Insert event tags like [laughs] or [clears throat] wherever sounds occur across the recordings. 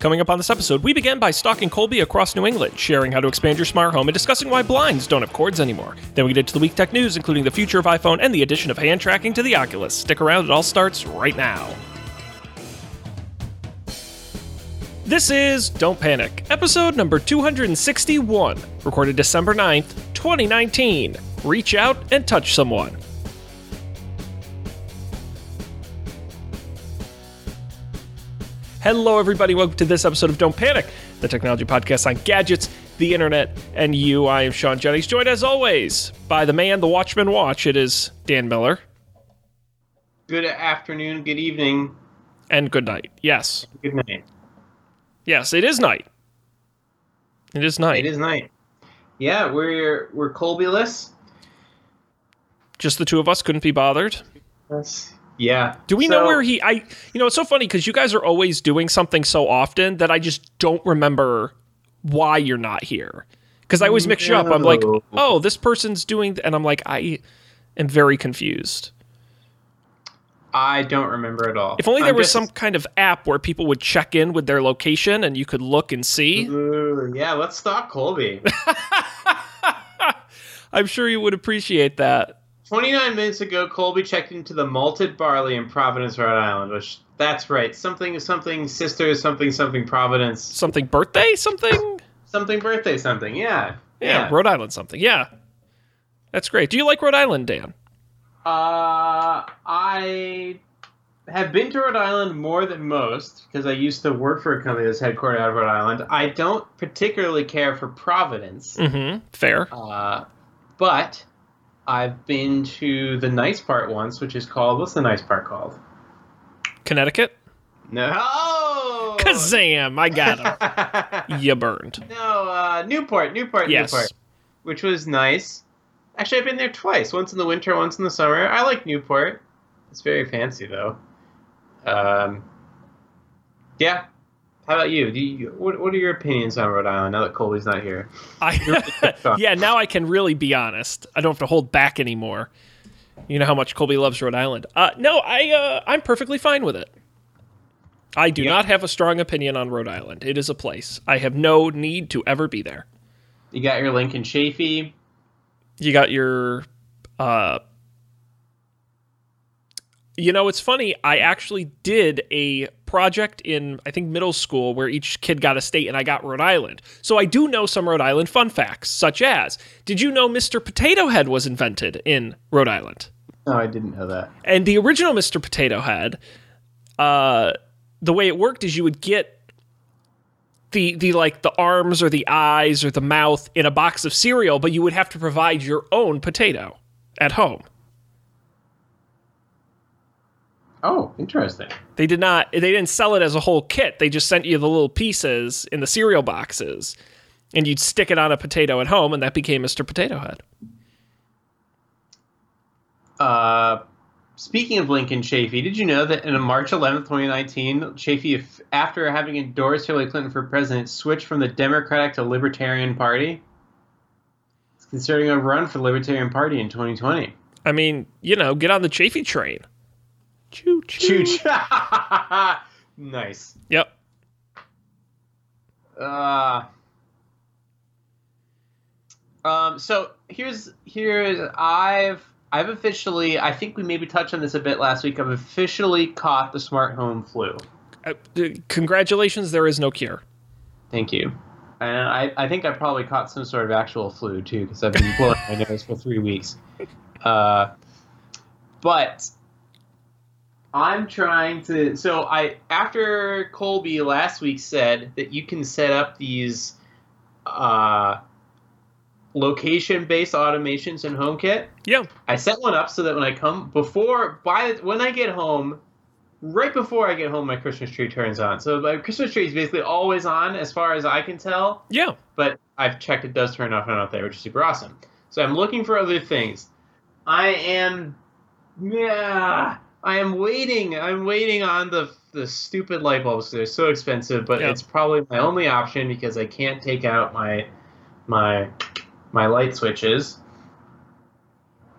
Coming up on this episode, we begin by stalking Colby across New England, sharing how to expand your smart home, and discussing why blinds don't have cords anymore. Then we get into the week tech news, including the future of iPhone and the addition of hand tracking to the Oculus. Stick around, it all starts right now. This is Don't Panic, episode number 261, recorded December 9th, 2019. Reach out and touch someone. Hello, everybody. Welcome to this episode of Don't Panic, the technology podcast on gadgets, the internet, and you. I am Sean Jennings, joined as always by the man, the Watchman Watch. It is Dan Miller. Good afternoon, good evening, And good night. Yes. good night. Yes, it is night. It is night. It is night. Yeah, we're we're Colby-less. Just the two of us couldn't be bothered. That's yeah. Do we know where he? I. You know, it's so funny because you guys are always doing something so often that I just don't remember why you're not here. Because I always mix you up. I'm like, oh, this person's doing, and I'm like, I am very confused. I don't remember at all. If only there I'm was just- some kind of app where people would check in with their location and you could look and see. Ooh, yeah, let's stop Colby. [laughs] I'm sure you would appreciate that. 29 minutes ago, Colby checked into the malted barley in Providence, Rhode Island. Which that's right, something something sisters, something something Providence, Something birthday, something. something birthday, something. Yeah, Yeah, Rhode Island, something. Yeah, that's great. Do you like Rhode Island, Dan? Uh, I have been to Rhode Island more than most because I used to work for a company that's headquartered out of Rhode Island. I don't particularly care for Providence, Mm-hmm. Fair. uh, but I've been to the nice part once, which is called what's the nice part called? Connecticut. No, [laughs] Kazam! I got him. [laughs] you burned. no, uh, Newport, Newport, Yes. Newport, which was nice. Actually, I've been there twice. Once in the winter, once in the summer. I like Newport. It's very fancy, though. Um, yeah. How about you? Do you what, what are your opinions on Rhode Island now that Colby's not here? I [laughs] yeah. Now I can really be honest. I don't have to hold back anymore. You know how much Colby loves Rhode Island. Uh, no, I uh, I'm perfectly fine with it. I do not have a strong opinion on Rhode Island. It is a place. I have no need to ever be there. You got your Lincoln Chafee. You got your uh You know, it's funny. I actually did a project in I think middle school where each kid got a state and I got Rhode Island. So I do know some Rhode Island fun facts, such as did you know Mr. Potato Head was invented in Rhode Island? No, I didn't know that. And the original Mr. Potato Head, uh, the way it worked is you would get the the like the arms or the eyes or the mouth in a box of cereal, but you would have to provide your own potato at home. Oh, interesting. They did not they didn't sell it as a whole kit. They just sent you the little pieces in the cereal boxes. And you'd stick it on a potato at home and that became Mr. Potato Head. Uh, speaking of Lincoln Chafee, did you know that in March 11th, 2019, Chafee, after having endorsed Hillary Clinton for president, switched from the Democratic to Libertarian Party? He's considering a run for the Libertarian Party in 2020. I mean, you know, get on the Chafee train. Choo choo. [laughs] Nice. Yep. Uh, um, so here's here's I've I've officially I think we maybe touched on this a bit last week. I've officially caught the smart home flu. Uh, congratulations, there is no cure. Thank you. And I, I think I probably caught some sort of actual flu too because I've been blowing my [laughs] nose for three weeks. Uh, but I'm trying to. So I after Colby last week said that you can set up these uh, location-based automations in HomeKit. Yeah. I set one up so that when I come before by when I get home, right before I get home, my Christmas tree turns on. So my Christmas tree is basically always on, as far as I can tell. Yeah. But I've checked it does turn off and on there, which is super awesome. So I'm looking for other things. I am, yeah, I am waiting. I'm waiting on the the stupid light bulbs. They're so expensive, but Yeah. it's probably my only option because I can't take out my my my light switches.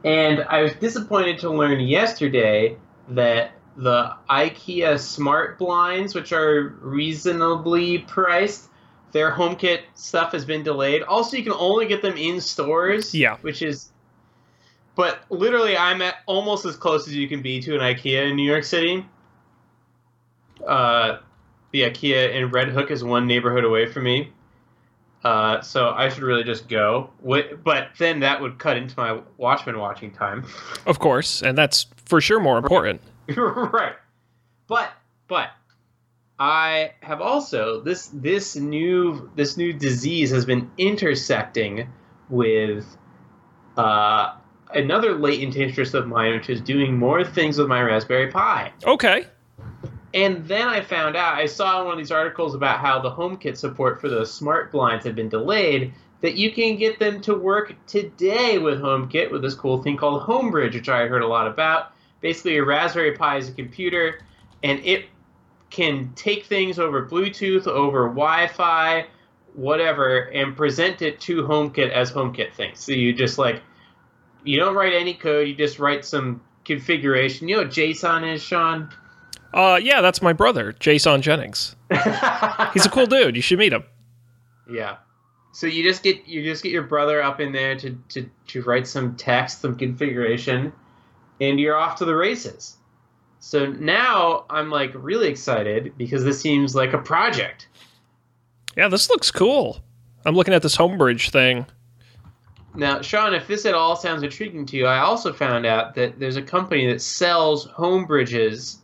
And I was disappointed to learn yesterday that the IKEA smart blinds, which are reasonably priced. Their HomeKit stuff has been delayed. Also, you can only get them in stores. Yeah. Which is. But literally, I'm at almost as close as you can be to an IKEA in New York City. Uh, the IKEA in Red Hook is one neighborhood away from me. Uh, so I should really just go. But then that would cut into my Watchmen watching time. [laughs] Of course, and that's for sure more important. [laughs] right. But but I have also this this new this new disease has been intersecting with uh, another latent interest of mine, which is doing more things with my Raspberry Pi. Okay. And then I found out, I saw one of these articles about how the HomeKit support for those smart blinds had been delayed, that you can get them to work today with HomeKit with this cool thing called Homebridge, which I heard a lot about. Basically, your Raspberry Pi is a computer, and it can take things over Bluetooth, over Wi Fi, whatever, and present it to HomeKit as HomeKit things. So you just like, you don't write any code, you just write some configuration. You know what JSON is, Sean? Uh, yeah, that's my brother, Jason Jennings. [laughs] He's a cool dude. You should meet him. Yeah. So you just get you just get your brother up in there to, to, to write some text, some configuration, and you're off to the races. So now I'm like really excited because this seems like a project. Yeah, this looks cool. I'm looking at this Homebridge thing. Now, Sean, if this at all sounds intriguing to you, I also found out that there's a company that sells home bridges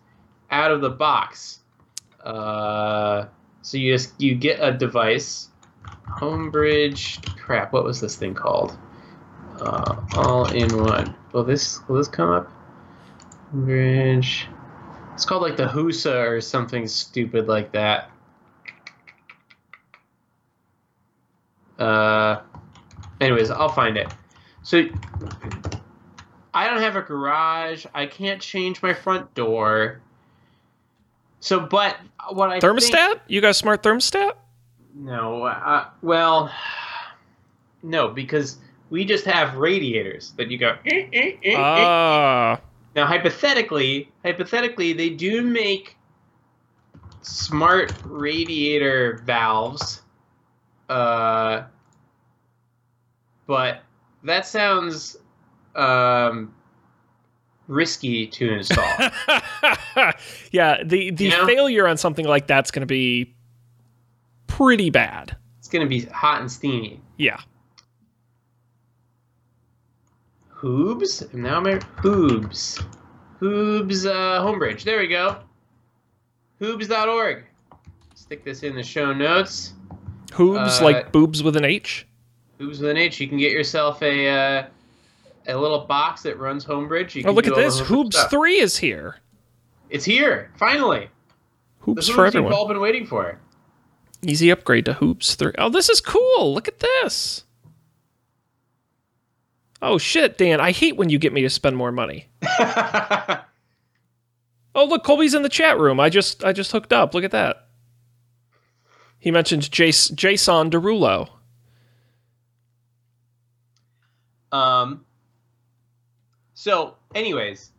out of the box. Uh, so you just you get a device, Homebridge. Crap, what was this thing called? Uh, all in one. Will this will this come up? Homebridge. It's called like the Husa or something stupid like that. Uh, anyways, I'll find it. So I don't have a garage. I can't change my front door. So, but what I Thermostat? think- You got a smart thermostat? no, uh, well, no, because we just have radiators that you go. "Eh, eh, eh, eh." Ah, Now, hypothetically, hypothetically, they do make smart radiator valves. Uh, but that sounds um, risky to install. [laughs] yeah. The the You know? failure on something like that's going to be pretty bad. it's going to be hot and steamy. Yeah. Hoobs? Now I'm Hoobs. Hoobs uh, Homebridge. There we go. Hoobs.org. Stick this in the show notes. Hoobs Uh, like boobs with an H. Hoobs with an H. You can get yourself a uh, a little box that runs Homebridge. You Oh, look at this. Hoobs stuff. three is here. It's here, finally. Hoops Hoobs for everyone. all been waiting for. Easy upgrade to Hoobs 3. Oh, this is cool. Look at this. Oh, shit, Dan. I hate when you get me to spend more money. [laughs] Oh, look, Colby's in the chat room. I just I just hooked up. Look at that. He mentioned Jace, Jason Derulo. Um. So, anyways,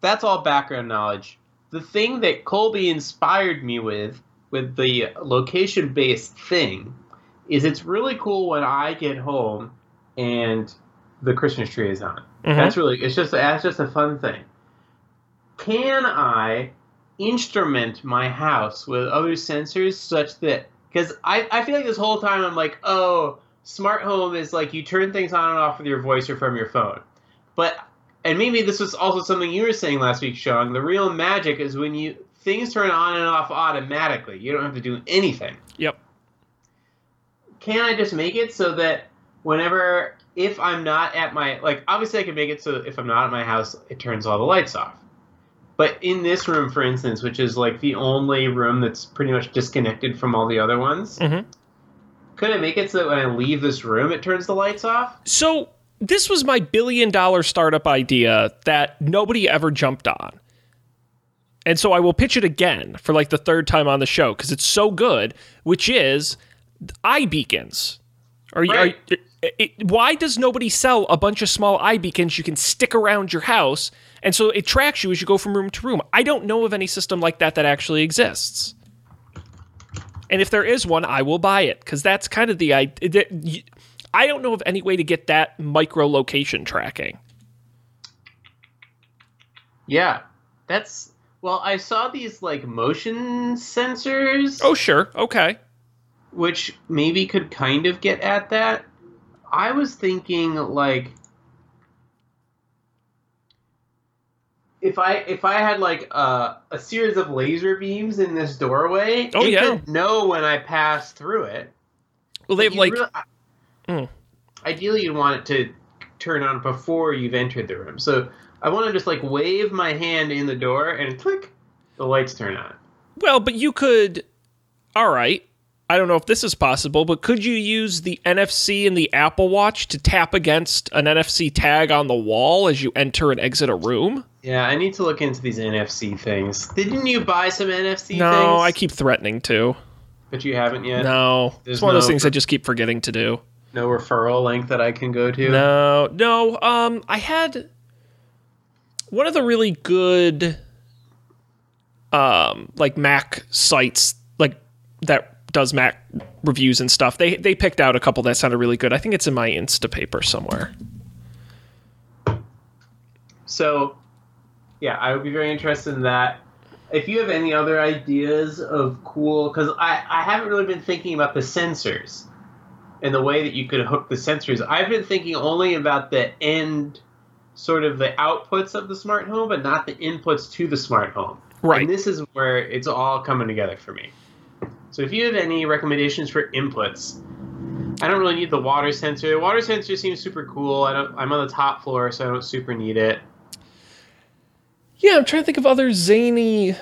that's all background knowledge. The thing that Colby inspired me with, with the location-based thing, is it's really cool when I get home and the Christmas tree is on. Mhm. That's really it's just that's just a fun thing. Can I instrument my house with other sensors such that because I, I feel like this whole time I'm like, oh, smart home is like you turn things on and off with your voice or from your phone. But and maybe this was also something you were saying last week, Sean. The real magic is when you things turn on and off automatically. You don't have to do anything Yep. can I just make it so that whenever if I'm not at my like obviously I can make it so if I'm not at my house it turns all the lights off. But in this room, for instance, which is like the only room that's pretty much disconnected from all the other ones, Mhm. Could I make it so that when I leave this room it turns the lights off? So this was my billion dollar startup idea that nobody ever jumped on. And so I will pitch it again for like the third time on the show because it's so good, which is iBeacons. Are you, Right. are, it, why does nobody sell a bunch of small iBeacons you can stick around your house and so it tracks you as you go from room to room? I don't know of any system like that that actually exists. And if there is one, I will buy it because that's kind of the idea. I don't know of any way to get that micro location tracking. Yeah, that's well. I saw these like motion sensors. Oh, sure. Okay. Which maybe could kind of get at that. I was thinking like if I if I had like a, a series of laser beams in this doorway, oh it yeah, could know when I pass through it. Well, they have like. Really, mm. Ideally, you'd want it to turn on before you've entered the room. So I want to just like wave my hand in the door and click, the lights turn on. Well, but you could. All right. I don't know if this is possible, but could you use the NFC in the Apple Watch to tap against an NFC tag on the wall as you enter and exit a room? Yeah, I need to look into these NFC things. Didn't you buy some NFC no, things? No, I keep threatening to. But you haven't yet? No. There's it's one no, of those things I just keep forgetting to do. No referral link that I can go to? No. No, um I had one of the really good um like Mac sites like that does Mac reviews and stuff. They they picked out a couple that sounded really good. I think it's in my Insta paper somewhere. So, yeah, I would be very interested in that. If you have any other ideas of cool, because I, I haven't really been thinking about the sensors and the way that you could hook the sensors. I've been thinking only about the end, sort of the outputs of the smart home, but not the inputs to the smart home. Right. And this is where it's all coming together for me. So if you have any recommendations for inputs, I don't really need the water sensor. The water sensor seems super cool. I don't. I'm on the top floor, so I don't super need it. Yeah, I'm trying to think of other zany,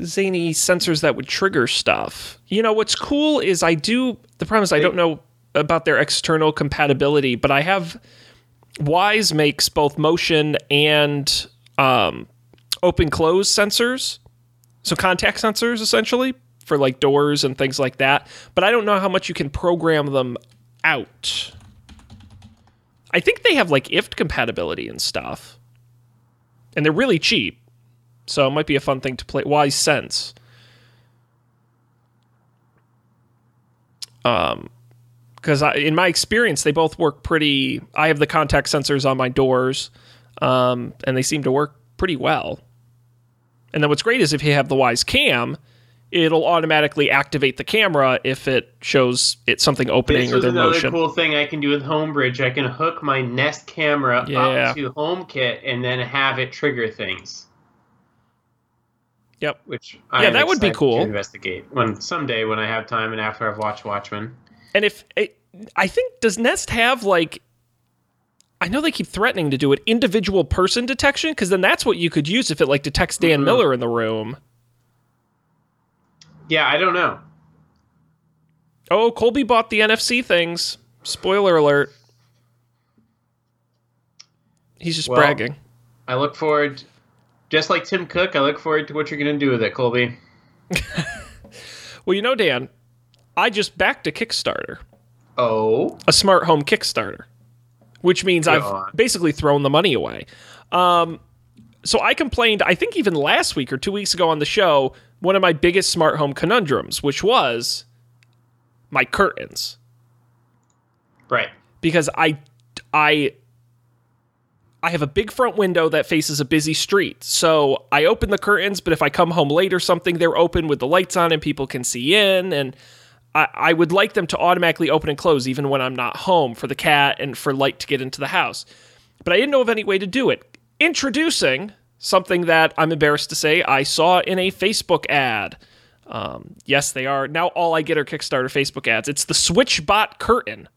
zany sensors that would trigger stuff. You know, what's cool is I do. The problem is I don't know about their external compatibility, but I have. Wyze makes both motion and um, open close sensors, so contact sensors essentially for like doors and things like that. But I don't know how much you can program them out. I think they have like IFT compatibility and stuff. And they're really cheap. So it might be a fun thing to play. Wyze Sense. Um, because in my experience, they both work pretty. I have the contact sensors on my doors, um, and they seem to work pretty well. And then what's great is if you have the Wyze Cam, it'll automatically activate the camera if it shows it's something opening or the motion. this or their another motion. cool thing I can do with Homebridge. I can hook my Nest camera Yeah. up to HomeKit and then have it trigger things. Yep. Which Yeah, I'm that would be cool. To investigate when someday when I have time and after I've watched Watchmen. And if it, I think does Nest have like I know they keep threatening to do it individual person detection because then that's what you could use if it like detects Dan Mhm. Miller in the room. Yeah, I don't know. Oh, Colby bought the NFC things. Spoiler alert. He's just Well- bragging. I look forward, just like Tim Cook. I look forward to what you're going to do with it, Colby. [laughs] Well, you know, Dan, I just backed a Kickstarter, Oh, a smart home Kickstarter, which means Go I've on. basically thrown the money away. Um, so I complained, I think even last week or two weeks ago on the show, one of my biggest smart home conundrums, which was my curtains. right. because I I I have a big front window that faces a busy street. So I open the curtains, but if I come home late or something, they're open with the lights on and people can see in. And I, I would like them to automatically open and close even when I'm not home for the cat and for light to get into the house. But I didn't know of any way to do it. Introducing something that I'm embarrassed to say I saw in a Facebook ad. Um, yes, they are. Now all I get are Kickstarter Facebook ads. It's the SwitchBot curtain.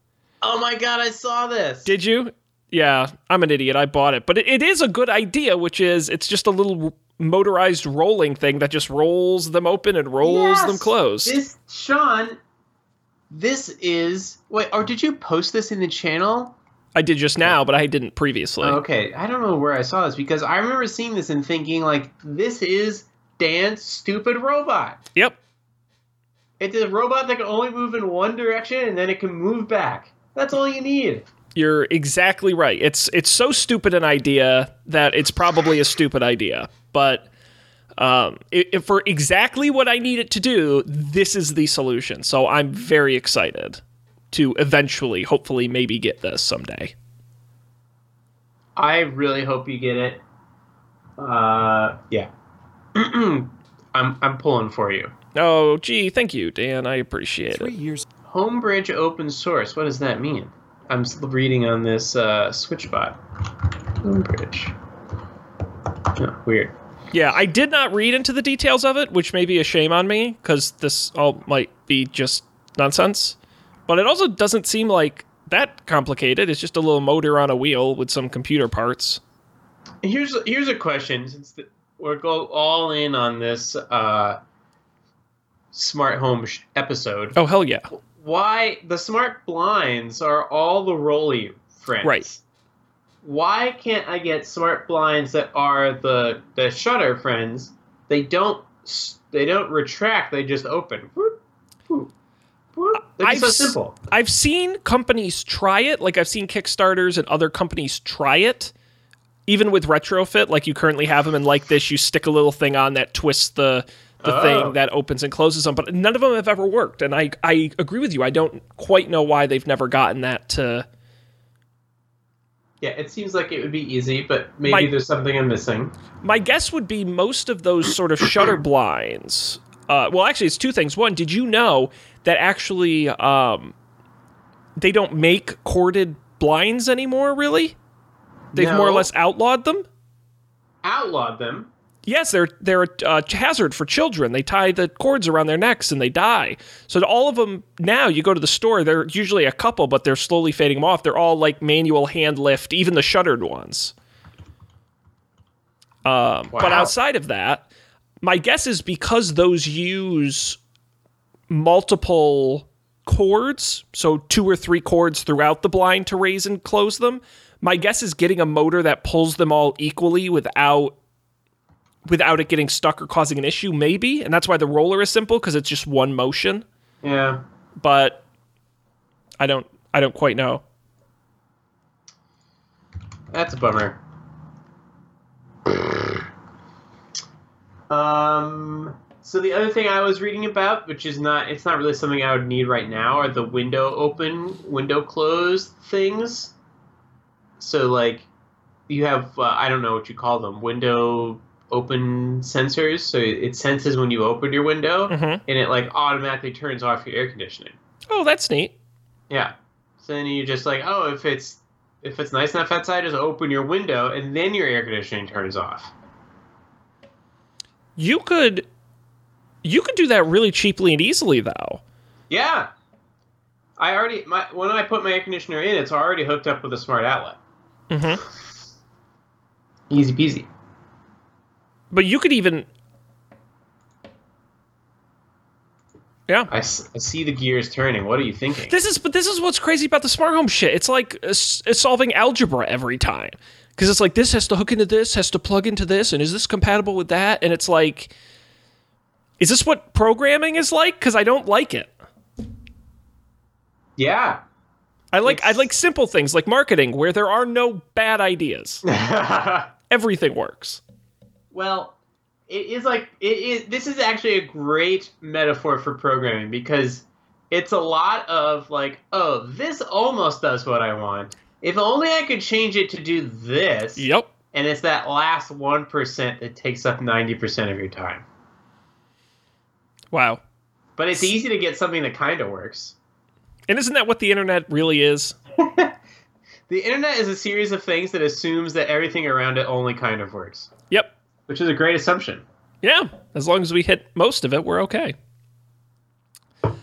Oh my God, I saw this. Did you? Yeah, I'm an idiot. I bought it, but it, it is a good idea. Which is, it's just a little motorized rolling thing that just rolls them open and rolls them closed. This, Sean, this is wait. Or did you post this in the channel? I did just now, but I didn't previously. Okay, I don't know where I saw this because I remember seeing this and thinking like, this is Dan's stupid robot. Yep. It's a robot that can only move in one direction and then it can move back. That's all you need. You're exactly right. It's it's so stupid an idea that it's probably a stupid idea. But um, for exactly what I need it to do, this is the solution. So I'm very excited to eventually, hopefully, maybe get this someday. I really hope you get it. Uh, yeah. [clears throat] I'm I'm pulling for you. Oh, gee, thank you, Dan. I appreciate Three it. years Homebridge open source. What does that mean? I'm reading on this uh, SwitchBot. Homebridge. Oh, weird. Yeah, I did not read into the details of it, which may be a shame on me because this all might be just nonsense. But it also doesn't seem like that complicated. It's just a little motor on a wheel with some computer parts. Here's here's a question since the, we're go all in on this uh, smart home sh- episode. Oh hell yeah! Why the smart blinds are all the Rolly friends? Right. Why can't I get smart blinds that are the the shutter friends? They don't they don't retract. They just open. Whoop, whoop, whoop. They're just I've so simple. I've seen companies try it. Like I've seen Kickstarters and other companies try it. Even with retrofit, like you currently have them, and like this, you stick a little thing on that twists the the Oh. thing that opens and closes them. But none of them have ever worked. And I I agree with you. I don't quite know why they've never gotten that to. Yeah, it seems like it would be easy, but maybe My- there's something I'm missing. My guess would be most of those sort of shutter [clears throat] blinds. Uh, well, actually, it's two things. One, did you know that actually um, they don't make corded blinds anymore? Really, they've more or less outlawed them. Outlawed them. Yes, they're they're a uh, hazard for children. They tie the cords around their necks and they die. So all of them now, you go to the store, they're usually a couple, but they're slowly fading them off. They're all like manual hand lift, even the shuttered ones. Um, But outside of that, my guess is because those use multiple cords, so two or three cords throughout the blind to raise and close them. My guess is getting a motor that pulls them all equally without without it getting stuck or causing an issue, maybe. And that's why the roller is simple because it's just one motion. Yeah. But I don't I don't quite know. That's a bummer. um. So the other thing I was reading about, which is not, it's not really something I would need right now, are the window open, window closed things. So like, you have, uh, I don't know what you call them, window open sensors. So it senses when you open your window, Mhm. and it like automatically turns off your air conditioning. Oh, that's neat. Yeah. So then you just like, oh, if it's if it's nice enough outside, just open your window and then your air conditioning turns off. You could you could do that really cheaply and easily though. Yeah. I already my when I put my air conditioner in, it's already hooked up with a smart outlet. Mm-hmm. Easy peasy. But you could even Yeah. I, s- I see the gears turning. What are you thinking? This is but this is what's crazy about the smart home shit. It's like uh, it's solving algebra every time. Cuz it's like this has to hook into this, has to plug into this and is this compatible with that? And it's like is this what programming is like? Cuz I don't like it. Yeah. I like I like simple things like marketing where there are no bad ideas. [laughs] Everything works. well, it is like it is. This is actually a great metaphor for programming because it's a lot of like, oh, this almost does what I want. If only I could change it to do this. Yep. And it's that last one percent that takes up ninety percent of your time. Wow. But it's easy to get something that kind of works. And isn't that what the internet really is? [laughs] The internet is a series of things that assumes that everything around it only kind of works, Yep. which is a great assumption. Yeah. As long as we hit most of it, we're okay. All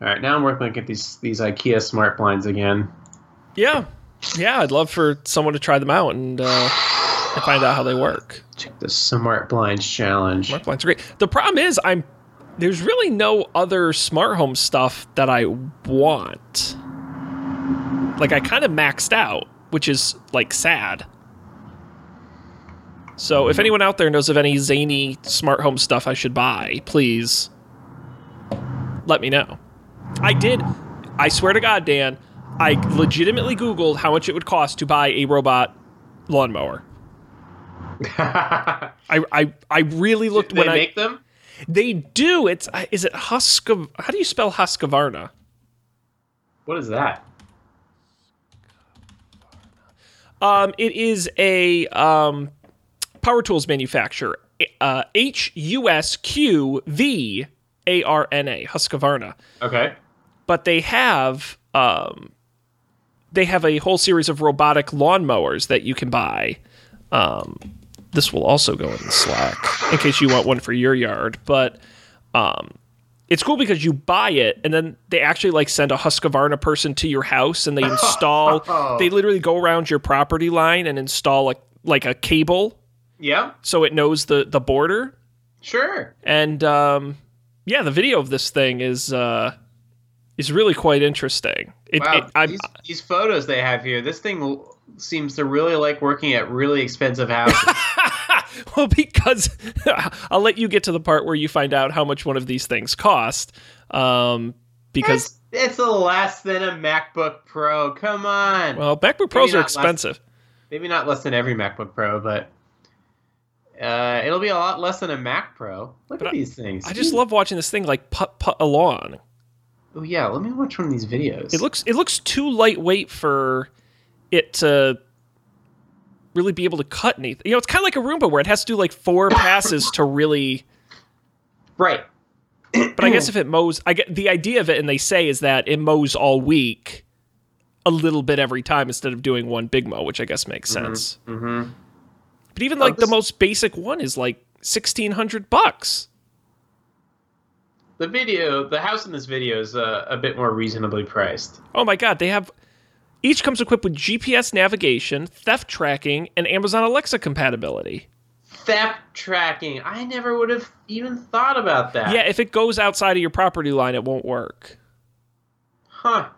right, now I'm working to get these these IKEA smart blinds again. Yeah. Yeah, I'd love for someone to try them out and uh, and find out how they work. Check the smart blinds challenge. Smart blinds are great. The problem is I'm there's really no other smart home stuff that I want. Like I kind of maxed out, which is like sad. So if anyone out there knows of any zany smart home stuff I should buy, please let me know. I did I swear to God, Dan, I legitimately Googled how much it would cost to buy a robot lawnmower. [laughs] I I, I really looked they when I make them? They do. It's is it Husqvarna? How do you spell Husqvarna? What is that? Um, it is a um, power tools manufacturer. Uh, H U S Q V A R N A Husqvarna. Okay. But they have um, they have a whole series of robotic lawnmowers that you can buy. Um, this will also go in Slack in case you want one for your yard. But um, it's cool because you buy it and then they actually like send a Husqvarna person to your house and they install. [laughs] they literally go around your property line and install like like a cable Yeah. so it knows the the border. Sure. And um, yeah, the video of this thing is uh, is really quite interesting. It, Wow. it, these, these photos they have here. This thing seems to really like working at really expensive houses. [laughs] [laughs] well, because [laughs] I'll let you get to the part where you find out how much one of these things cost. Um, because it's, it's less than a MacBook Pro. Come on. well, MacBook Pros Maybe are not less- expensive. Maybe not less than every MacBook Pro, but uh, it'll be a lot less than a Mac Pro. Look But at these things. I just love watching this thing like putt putt along. Oh yeah, let me watch one of these videos. It looks it looks too lightweight for it to really be able to cut anything. You know, it's kind of like a Roomba where it has to do like four passes to really. right. But I guess if it mows, I get the idea of it, and they say is that it mows all week, a little bit every time instead of doing one big mow, which I guess makes sense. Mm-hmm. But even like the this- most basic one is like sixteen hundred bucks. The video, the house in this video is uh, a bit more reasonably priced. Oh my god, they have each comes equipped with GPS navigation, theft tracking, and Amazon Alexa compatibility. Theft tracking. I never would have even thought about that. Yeah, if it goes outside of your property line, it won't work. Huh.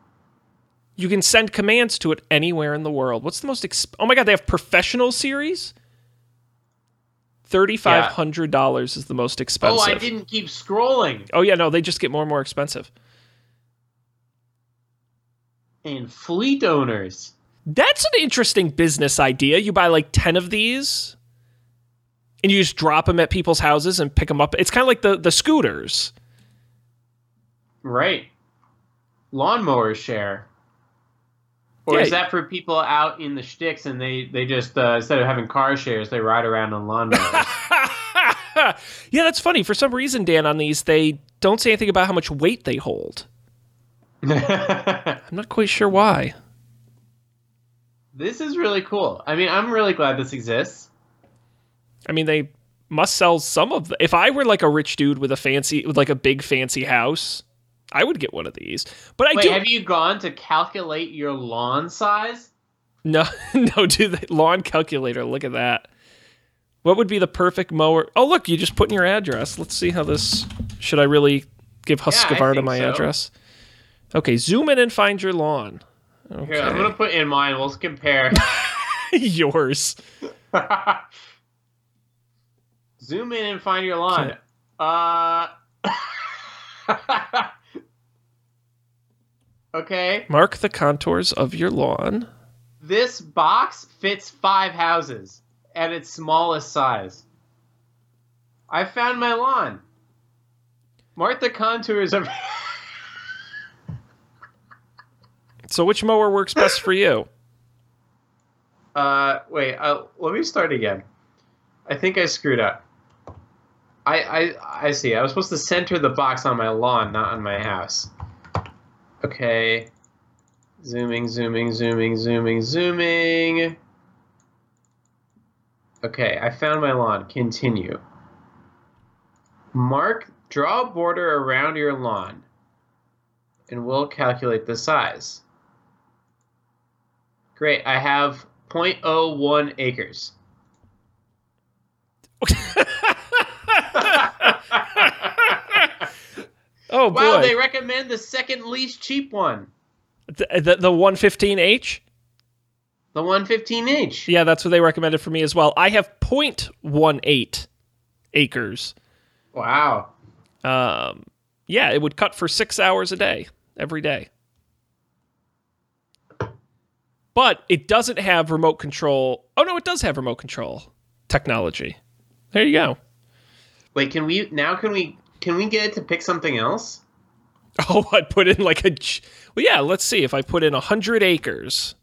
You can send commands to it anywhere in the world. What's the most? Exp- oh my god, they have professional series. Thirty five hundred dollars is the most expensive. Oh. I didn't keep scrolling. Oh yeah, no, they just get more and more expensive. And fleet owners. That's an interesting business idea. You buy like 10 of these and you just drop them at people's houses and pick them up. It's kind of like the, the scooters. Right. Lawnmower share. Or Yeah. is that for people out in the sticks and they, they just, uh, instead of having car shares, they ride around on lawnmowers? [laughs] yeah, that's funny. For some reason, Dan, on these, they don't say anything about how much weight they hold. [laughs] I'm not quite sure why. this is really cool. I mean, I'm really glad this exists. I mean, they must sell some of the. If I were like a rich dude with a fancy, with like a big fancy house, I would get one of these. But I Wait, do. have you gone to calculate your lawn size? No, [laughs] no, do the lawn calculator. Look at that. What would be the perfect mower? Oh, look, you just put in your address. Let's see how this. Should I really give Husqvarna think my so. address? Okay, zoom in and find your lawn. Okay. Here, I'm gonna put in mine. We'll compare. [laughs] Yours. [laughs] Zoom in and find your lawn. Uh. [laughs] okay. Mark the contours of your lawn. This box fits five houses at its smallest size. I found my lawn. Mark the contours of. So, which mower works best for you? Uh, wait. Uh, let me start again. I think I screwed up. I, I I see. I was supposed to center the box on my lawn, not on my house. Okay. Zooming, zooming, zooming, zooming, zooming. Okay, I found my lawn. Continue. Mark, draw a border around your lawn, and we'll calculate the size. Great, I have 0.01 acres. [laughs] Oh boy, Wow, they recommend the second least cheap one, the, the the 115H. the 115 inch. Yeah, that's what they recommended for me as well. I have 0.18 acres. Wow. Um, yeah, it would cut for six hours a day every day. But it doesn't have remote control. Oh no, it does have remote control technology. There you go. Wait, can we now? Can we? Can we get it to pick something else? [laughs] Oh, I put in like a. Well, yeah. Let's see if I put in hundred acres.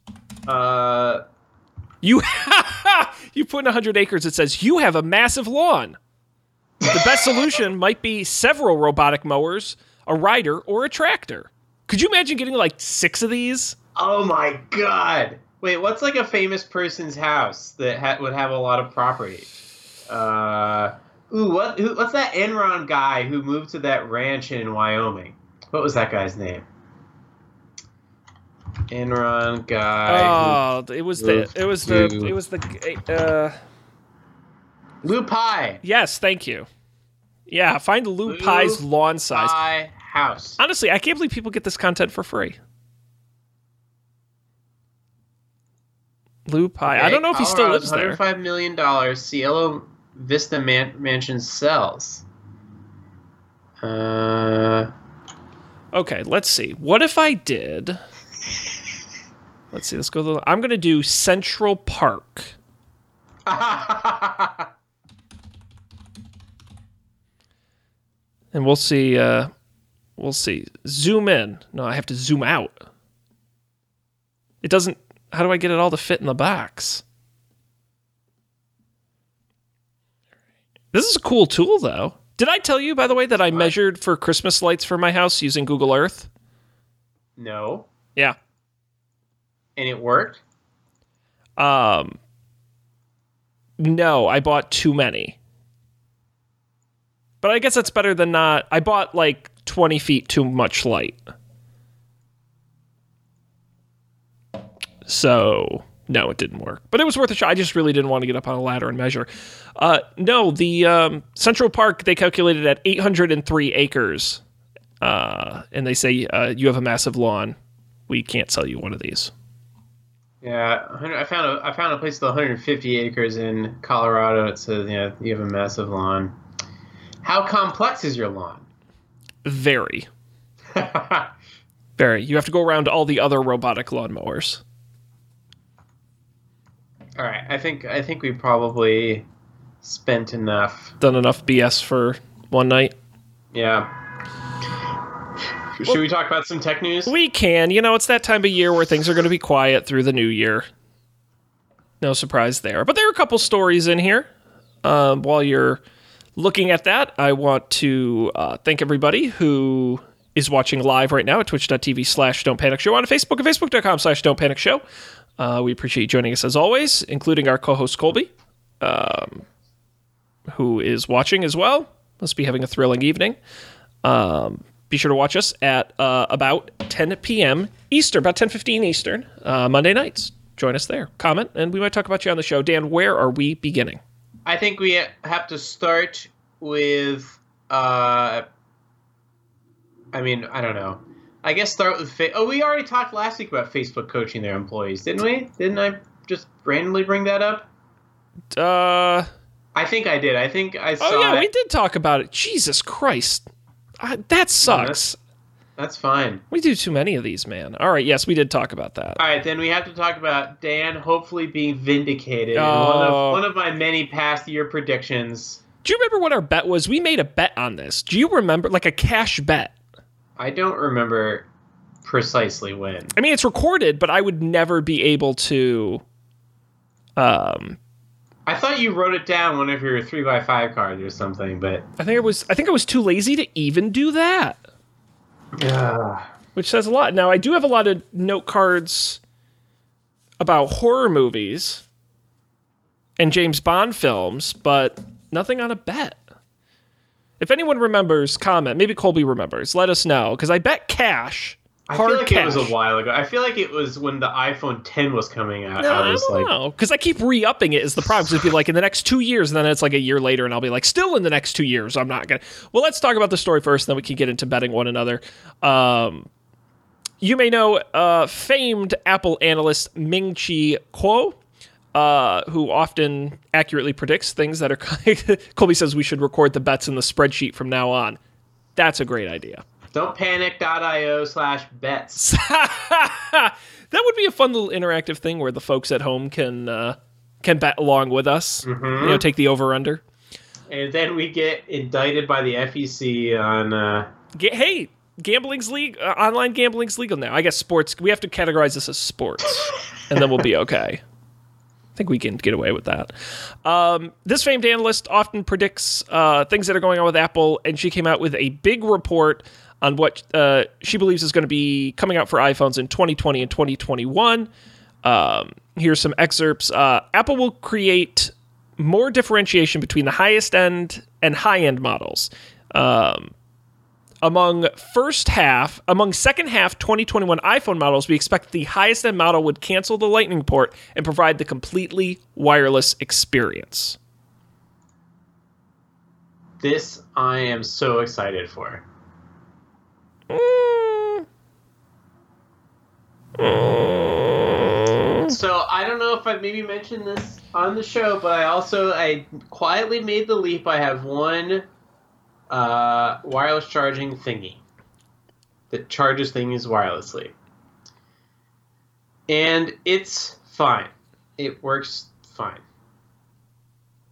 Uh, You [laughs] you put in 100 acres, it says you have a massive lawn. The best [laughs] solution might be several robotic mowers, a rider, or a tractor. Could you imagine getting like six of these? Oh my god! Wait, what's like a famous person's house that ha- would have a lot of property? Uh, ooh, what? Who, what's that Enron guy who moved to that ranch in Wyoming? What was that guy's name? Enron guy. Oh, it was the it was the it was the uh Lou Pai. yes, thank you. Yeah, find Lou Lou Pai's lawn size. Pai house. Honestly, I can't believe people get this content for free. Lou Pai. I don't know if he still lives there. $105 million Cielo Vista man- Mansion sells. Uh, Okay, let's see. What if I did? Let's see. Let's go. To the, I'm going to do Central Park. [laughs] and we'll see. Uh, we'll see. Zoom in. No, I have to zoom out. It doesn't. How do I get it all to fit in the box? This is a cool tool, though. Did I tell you, by the way, that I measured for Christmas lights for my house using Google Earth? no. Yeah. And it worked? Um. No, I bought too many. But I guess that's better than not. I bought like 20 feet too much light. So, no, it didn't work. But it was worth a shot. I just really didn't want to get up on a ladder and measure. Uh, no, the um, Central Park, they calculated at 803 acres. Uh, and they say uh, you have a massive lawn. We can't sell you one of these. Yeah, 100 I found a I found a place with 150 acres in Colorado. It says yeah, you have a massive lawn. How complex is your lawn? Very. [laughs] Very. You have to go around all the other robotic lawnmowers. All right, I think I think we probably spent enough. Done enough BS for one night. Yeah. Should we talk about some tech news? We can. You know, it's that time of year where things are going to be quiet through the new year. No surprise there. But there are a couple stories in here. Um, while you're looking at that, I want to uh, thank everybody who is watching live right now at twitch.tv slash don't panic show on Facebook at facebook.com slash don't panic show. Uh, we appreciate you joining us as always, including our co-host Colby, um, who is watching as well. Must be having a thrilling evening. Um, be sure to watch us at uh, about 10 p.m. Eastern, about 10:15 Eastern, uh, Monday nights. Join us there. Comment, and we might talk about you on the show. Dan, where are we beginning? I think we have to start with. Uh, I mean, I don't know. I guess start with. Fa- oh, we already talked last week about Facebook coaching their employees, didn't we? Didn't I just randomly bring that up? Uh, I think I did. I think I saw. oh yeah, it. we did talk about it. Jesus Christ, uh, that sucks. That's fine. We do too many of these, man. All right, yes, we did talk about that. All right, then we have to talk about Dan hopefully being vindicated. in One, Oh. of, one of my many past year predictions. Do you remember what our bet was? We made a bet on this. Do you remember, like a cash bet? I don't remember precisely when. I mean, it's recorded, but I would never be able to. Um, I thought you wrote it down one of your three by five cards or something, but I think it was. I think I was too lazy to even do that. Yeah. Which says a lot. Now, I do have a lot of note cards about horror movies and James Bond films, but nothing on a bet. If anyone remembers, comment. Maybe Colby remembers. Let us know because I bet cash. I Hard feel like cash. it was a while ago. I feel like it was when the iPhone 10 was coming out. No, I I don't like, know because I keep re-upping it is the problem. it'd be like in the next two years, and then it's like a year later, and I'll be like, still in the next two years. I'm not gonna. Well, let's talk about the story first, and then we can get into betting one another. Um, you may know uh, famed Apple analyst Ming Chi Kuo, uh, who often accurately predicts things that are. [laughs] Colby says we should record the bets in the spreadsheet from now on. That's a great idea. Don't panic.io slash bets. [laughs] that would be a fun little interactive thing where the folks at home can uh, can bet along with us. Mm-hmm. You know, take the over under. And then we get indicted by the FEC on. Uh, hey, gambling's legal. Uh, online gambling's legal now. I guess sports. We have to categorize this as sports, and then we'll be okay. [laughs] I think we can get away with that. Um, this famed analyst often predicts uh, things that are going on with Apple, and she came out with a big report on what uh, she believes is going to be coming out for iPhones in 2020 and 2021. Um, here's some excerpts. Uh, Apple will create more differentiation between the highest end and high end models. Um, among first half, among second half 2021 iPhone models, we expect the highest end model would cancel the Lightning port and provide the completely wireless experience. this I am so excited for. Mm. Mm. So I don't know if I've maybe mentioned this on the show, but I also I quietly made the leap. I have one uh, wireless charging thingy that charges things wirelessly, and it's fine. It works fine.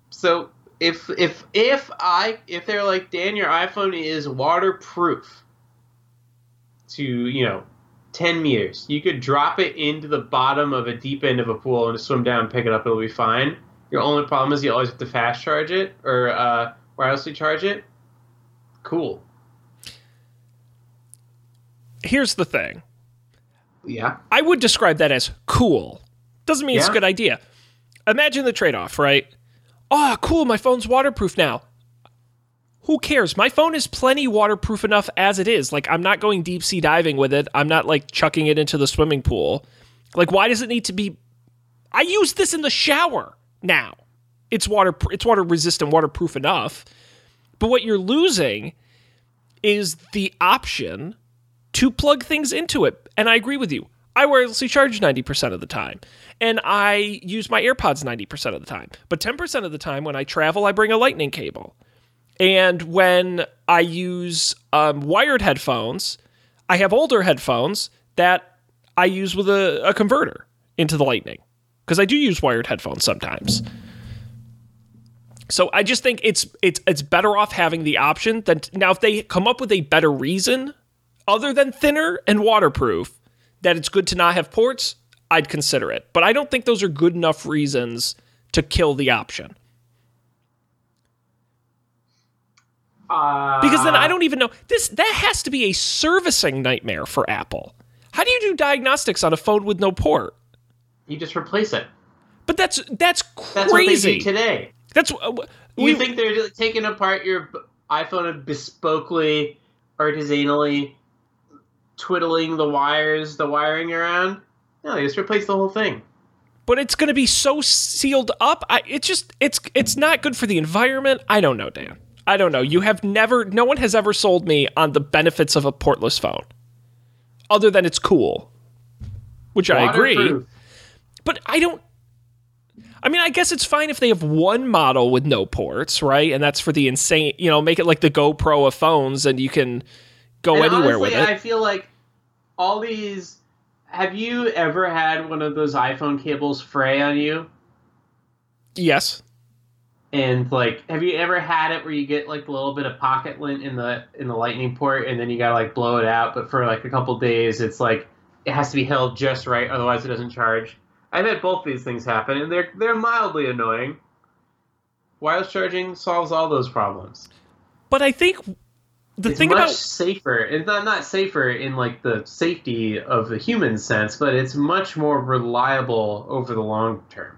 So if if if I if they're like Dan, your iPhone is waterproof to you know 10 meters. You could drop it into the bottom of a deep end of a pool and swim down and pick it up. It'll be fine. Your only problem is you always have to fast charge it or uh, wirelessly charge it. Cool. Here's the thing Yeah. I would describe that as cool. Doesn't mean it's a good idea. Imagine the trade off, right? Oh, cool, my phone's waterproof now. Who cares? My phone is plenty waterproof enough as it is. Like, I'm not going deep sea diving with it. I'm not like chucking it into the swimming pool. Like, why does it need to be? I use this in the shower now. It's water. It's water resistant, waterproof enough. But what you're losing is the option to plug things into it. And I agree with you. I wirelessly charge 90% of the time. And I use my AirPods 90% of the time. But 10% of the time when I travel, I bring a lightning cable. And when I use um, wired headphones, I have older headphones that I use with a, a converter into the lightning. Because I do use wired headphones sometimes. So I just think it's it's it's better off having the option than now if they come up with a better reason other than thinner and waterproof that it's good to not have ports, I'd consider it. But I don't think those are good enough reasons to kill the option. Uh, Because then I don't even know this that has to be a servicing nightmare for Apple. How do you do diagnostics on a phone with no port? You just replace it. But that's that's That's what they crazy. do today. That's uh, You we, think they're taking apart your iPhone and bespokely, artisanally twiddling the wires, the wiring around? No, they just replace the whole thing. but it's going to be so sealed up. I, it's just it's it's not good for the environment. I don't know, Dan. I don't know. You have never, no one has ever sold me on the benefits of a portless phone, other than it's cool, which I agree. But I don't. I mean, I guess it's fine if they have one model with no ports, right? And that's for the insane, you know, make it like the GoPro of phones, and you can go And anywhere honestly, with it. I feel like all these. Have you ever had one of those iPhone cables fray on you? yes. And like, have you ever had it where you get like a little bit of pocket lint in the in the lightning port, and then you gotta like blow it out? But for like a couple days, it's like it has to be held just right, otherwise it doesn't charge. I've had both these things happen, and they're they're mildly annoying. Wireless charging solves all those problems. But I think the it's thing much about safer. It's not not safer in like the safety of the human sense, but it's much more reliable over the long term.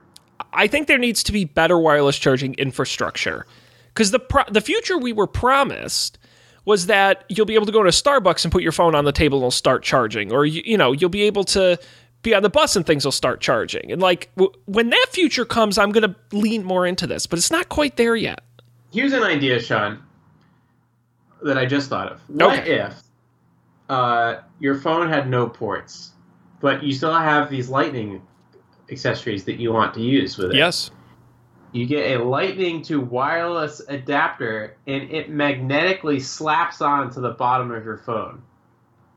I think there needs to be better wireless charging infrastructure because the pro- the future we were promised was that you'll be able to go to Starbucks and put your phone on the table and it'll start charging, or you, you know you'll be able to be on the bus and things will start charging. And like w- when that future comes, I'm gonna lean more into this, but it's not quite there yet. Here's an idea, Sean, that I just thought of. What Okay. if uh, your phone had no ports, but you still have these lightning accessories that you want to use with it? Yes. You get a lightning to wireless adapter, and it magnetically slaps onto the bottom of your phone.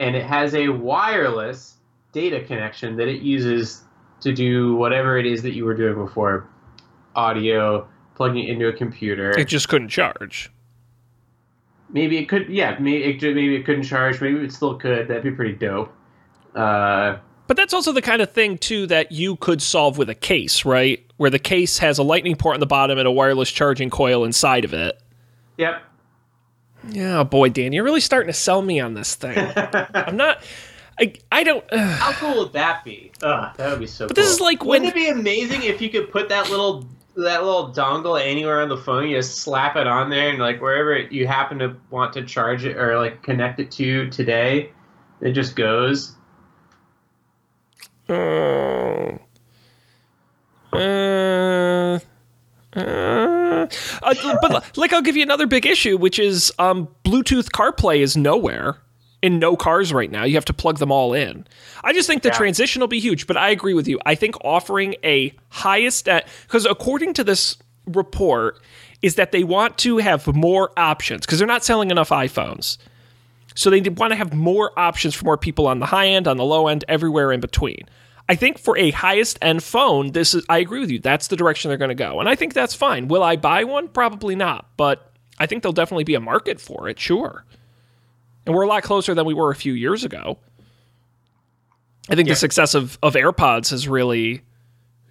And it has a wireless data connection that it uses to do whatever it is that you were doing before audio, plugging it into a computer. It just couldn't charge. Maybe it could, yeah, maybe it, maybe it couldn't charge, maybe it still could. That'd be pretty dope. Uh, But that's also the kind of thing too that you could solve with a case, right? Where the case has a lightning port on the bottom and a wireless charging coil inside of it. yep. Yeah, boy, Dan, you're really starting to sell me on this thing. [laughs] I'm not. I I don't. Uh, How cool would that be? Ugh, that would be so. But cool. this is like Wouldn't when- it be amazing if you could put that little that little dongle anywhere on the phone? You just slap it on there, and like wherever you happen to want to charge it or like connect it to today, it just goes. uh, uh, uh, uh, but like, I'll give you another big issue, which is um, Bluetooth CarPlay is nowhere in no cars right now. You have to plug them all in. I just think the Yeah. transition will be huge, but I agree with you. I think offering a highest end because according to this report, is that they want to have more options because they're not selling enough iPhones. So they want to have more options for more people on the high end, on the low end, everywhere in between. I think for a highest end phone, this is I agree with you. That's the direction they're going to go. And I think that's fine. Will I buy one? Probably not, but I think there'll definitely be a market for it, sure. And we're a lot closer than we were a few years ago. I think Yeah. the success of, of AirPods has really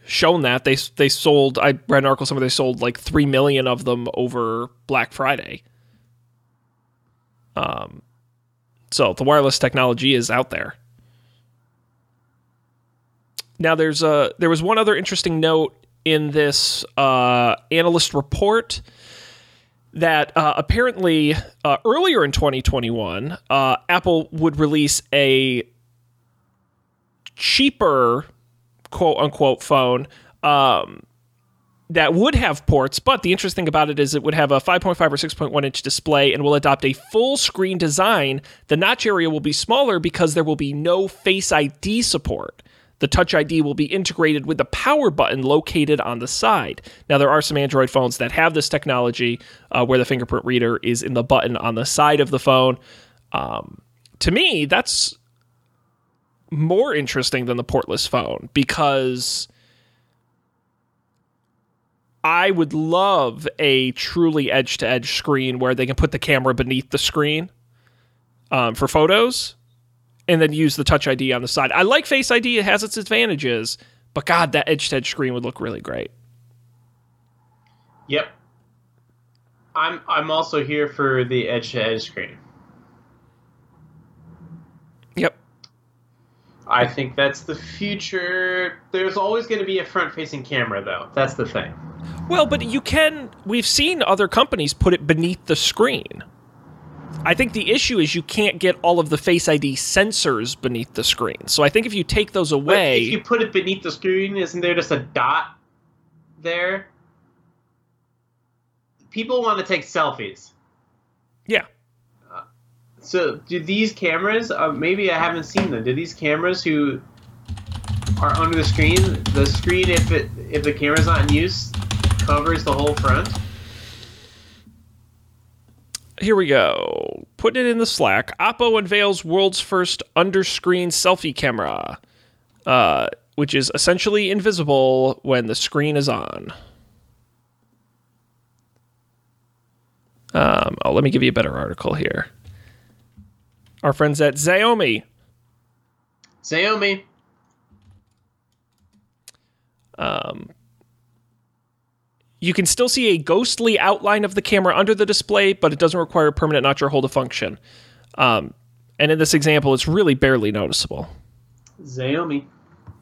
shown that. They they sold I read an article somewhere they sold like 3 million of them over Black Friday. Um so the wireless technology is out there. Now there's a there was one other interesting note in this uh, analyst report that uh, apparently uh, earlier in 2021 uh, Apple would release a cheaper quote unquote phone um, that would have ports, but the interesting thing about it is it would have a 5.5 or 6.1 inch display and will adopt a full screen design. The notch area will be smaller because there will be no Face ID support. The Touch ID will be integrated with the power button located on the side. Now, there are some Android phones that have this technology uh, where the fingerprint reader is in the button on the side of the phone. Um, to me, that's more interesting than the portless phone because I would love a truly edge to edge screen where they can put the camera beneath the screen um, for photos and then use the touch ID on the side. I like Face ID, it has its advantages, but God, that edge to edge screen would look really great. Yep. I'm I'm also here for the edge to edge screen. Yep. I think that's the future. There's always going to be a front facing camera, though. That's the thing. Well, but you can, we've seen other companies put it beneath the screen. I think the issue is you can't get all of the Face ID sensors beneath the screen. So I think if you take those But away. if you put it beneath the screen, isn't there just a dot there? People want to take selfies. yeah. So, do these cameras? Uh, maybe I haven't seen them. Do these cameras who are under the screen? The screen, if it if the camera's not in use, covers the whole front. Here we go. Put it in the Slack. Oppo unveils world's first underscreen selfie camera, uh, which is essentially invisible when the screen is on. Um, oh, let me give you a better article here. Our friends at Xiaomi Xiaomi. You can still see a ghostly outline of the camera under the display, but it doesn't require a permanent notch or hold a function. Um, and in this example, it's really barely noticeable. Xiaomi.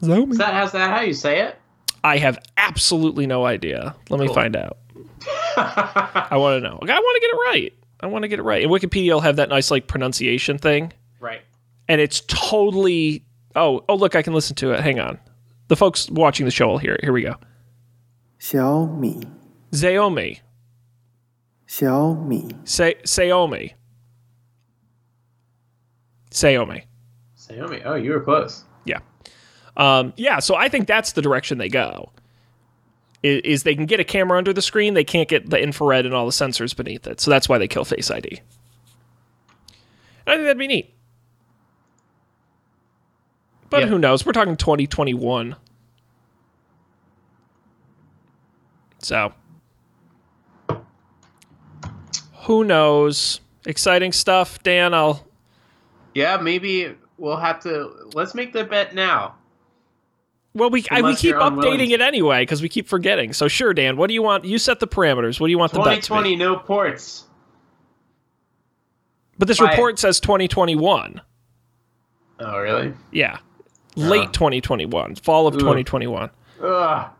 Xiaomi. Is that how's that how you say it? I have absolutely no idea. Let me find out. [laughs] I want to know. I want to get it right. I want to get it right. And Wikipedia will have that nice like pronunciation thing, right. and it's totally. Oh, oh, look, I can listen to it. Hang on. The folks watching the show will hear it. Here we go. 小 Xiaomi. Xiaomi. Say Xiaomi. Xiaomi. Xiaomi. Oh, you were close. Yeah. Um, yeah. So I think that's the direction they go. Is, is they can get a camera under the screen, they can't get the infrared and all the sensors beneath it. So that's why they kill Face ID. And I think that'd be neat. But yeah. who knows? We're talking 2021. So who knows? Exciting stuff, Dan. I'll Yeah, maybe we'll have to. Let's make the bet now. well, we I, we keep updating it anyway because we keep forgetting. So sure, Dan. What do you want? You set the parameters. What do you want the bet be? 2020, no ports. But this By- report says 2021. Oh, really? Yeah, late 2021, fall of Ugh. 2021. Ugh.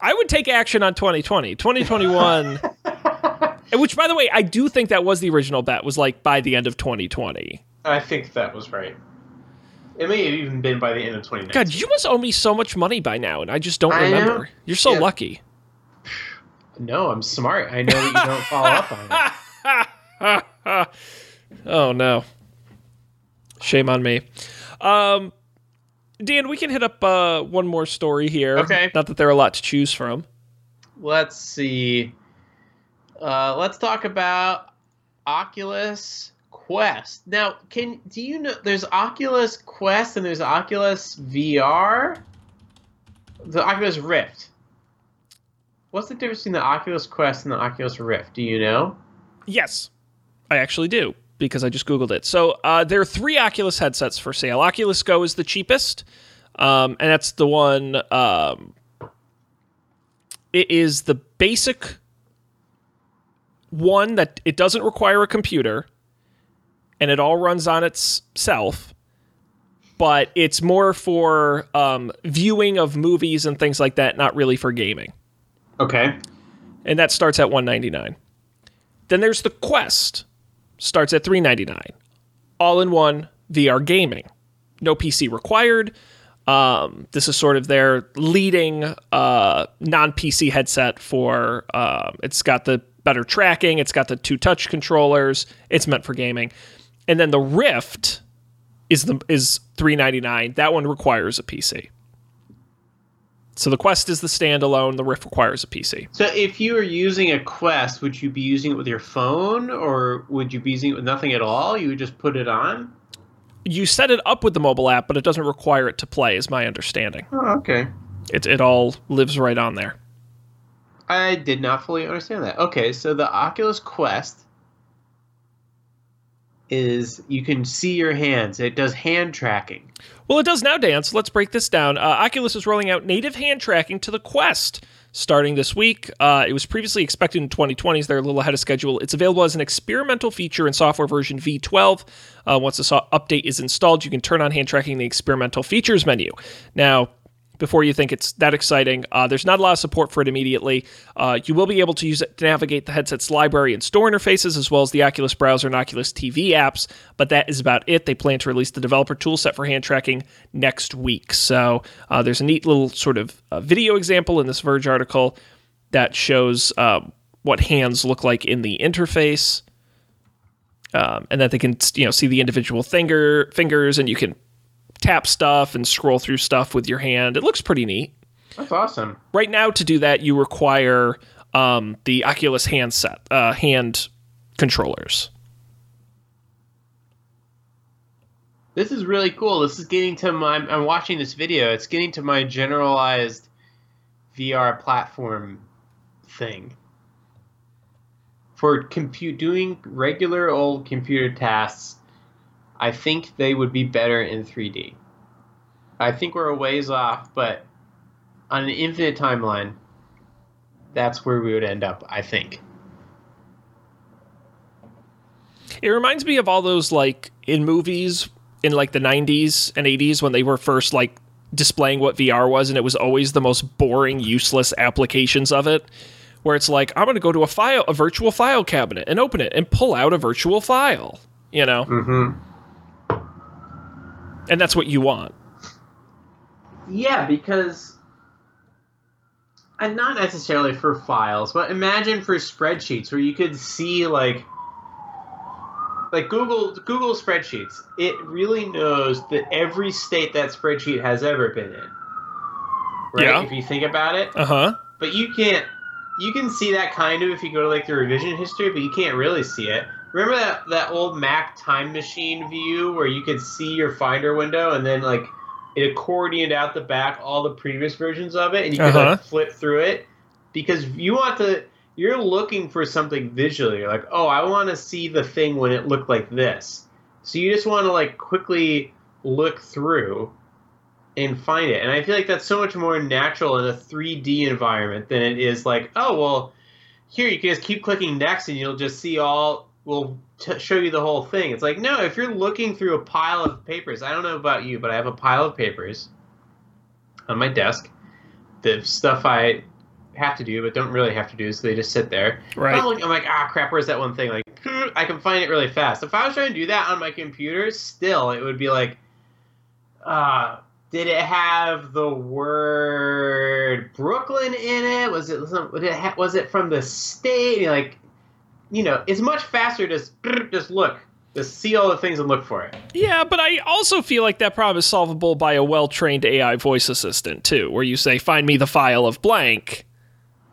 I would take action on 2020. 2021. [laughs] Which, by the way, I do think that was the original bet. Was like by the end of 2020. I think that was right. It may have even been by the end of 2019. God, you must owe me so much money by now, and I just don't I know. remember. You're so Yeah. lucky. [sighs] No, I'm smart. I know that you don't follow up on it. [laughs] oh no. Shame on me. Um, Dan, we can hit up uh, one more story here. Okay. Not that there are a lot to choose from. Let's see. Uh, let's talk about Oculus Quest. Now, can do you know there's Oculus Quest and there's Oculus VR? The Oculus Rift. What's the difference between the Oculus Quest and the Oculus Rift? Do you know? Yes, I actually do because I just Googled it. So uh, there are three Oculus headsets for sale. Oculus Go is the cheapest, um, and that's the one. Um, it is the basic one that it doesn't require a computer, and it all runs on itself. But it's more for um, viewing of movies and things like that, not really for gaming Okay. and that starts at 199 then there's the quest starts at 399 all in one vr gaming no pc required um, this is sort of their leading uh, non-pc headset for uh, it's got the better tracking it's got the two touch controllers it's meant for gaming and then the rift is the is 399 that one requires a pc so the quest is the standalone the rift requires a pc So if you were using a Quest, would you be using it with your phone or would you be using it with nothing at all? You would just put it on? you set it up with the mobile app, but it doesn't require it to play, is my understanding. Oh, okay. It, it all lives right on there. I did not fully understand that. Okay, so the Oculus Quest is you can see your hands. It does hand tracking. Well, it does now, Dan. So let's break this down. Uh, Oculus is rolling out native hand tracking to the Quest starting this week. Uh, it was previously expected in 2020, so they're a little ahead of schedule. It's available as an experimental feature in software version V12. Uh, once the update is installed, you can turn on hand tracking in the experimental features menu. Now, before you think it's that exciting. Uh, there's not a lot of support for it immediately. Uh, you will be able to use it to navigate the headset's library and store interfaces, as well as the Oculus browser and Oculus TV apps, but that is about it. They plan to release the developer toolset for hand tracking next week. So uh, there's a neat little sort of uh, video example in this Verge article that shows um, what hands look like in the interface. Um, and that they can you know see the individual finger fingers and you can tap stuff and scroll through stuff with your hand. It looks pretty neat. That's awesome. Right now, to do that, you require um, the Oculus handset, uh, hand controllers. This is really cool. This is getting to my. I'm, I'm watching this video. It's getting to my generalized VR platform thing. For compute doing regular old computer tasks, I think they would be better in 3D. I think we're a ways off, but on an infinite timeline, that's where we would end up. I think. It reminds me of all those like in movies in like the 90s and 80s when they were first like displaying what VR was, and it was always the most boring, useless applications of it. Where it's like, I'm going to go to a file, a virtual file cabinet, and open it and pull out a virtual file. You know, Mm-hmm. And that's what you want. Yeah, because and not necessarily for files, but imagine for spreadsheets where you could see like like Google Google spreadsheets. It really knows that every state that spreadsheet has ever been in. Right? Yeah. If you think about it. Uh huh. but you can't. You can see that kind of if you go to like the revision history, but you can't really see it. Remember that that old Mac time machine view where you could see your Finder window and then like it accordioned out the back all the previous versions of it, and you could Uh-huh. like flip through it because you want to. You're looking for something visually. You're like, oh, I want to see the thing when it looked like this. So you just want to like quickly look through and find it. And I feel like that's so much more natural in a 3D environment than it is like, oh, well, here you can just keep clicking next and you'll just see all, we'll t- show you the whole thing. It's like, no, if you're looking through a pile of papers, I don't know about you, but I have a pile of papers on my desk. The stuff I have to do but don't really have to do, so they just sit there. Right. I'm, looking, I'm like, ah, crap, where's that one thing? Like, hmm, I can find it really fast. If I was trying to do that on my computer, still, it would be like, uh, did it have the word Brooklyn in it? Was it some, was it, ha- was it from the state? You're like, you know, it's much faster to just, just look, just see all the things and look for it. Yeah, but I also feel like that problem is solvable by a well trained AI voice assistant, too, where you say, find me the file of blank,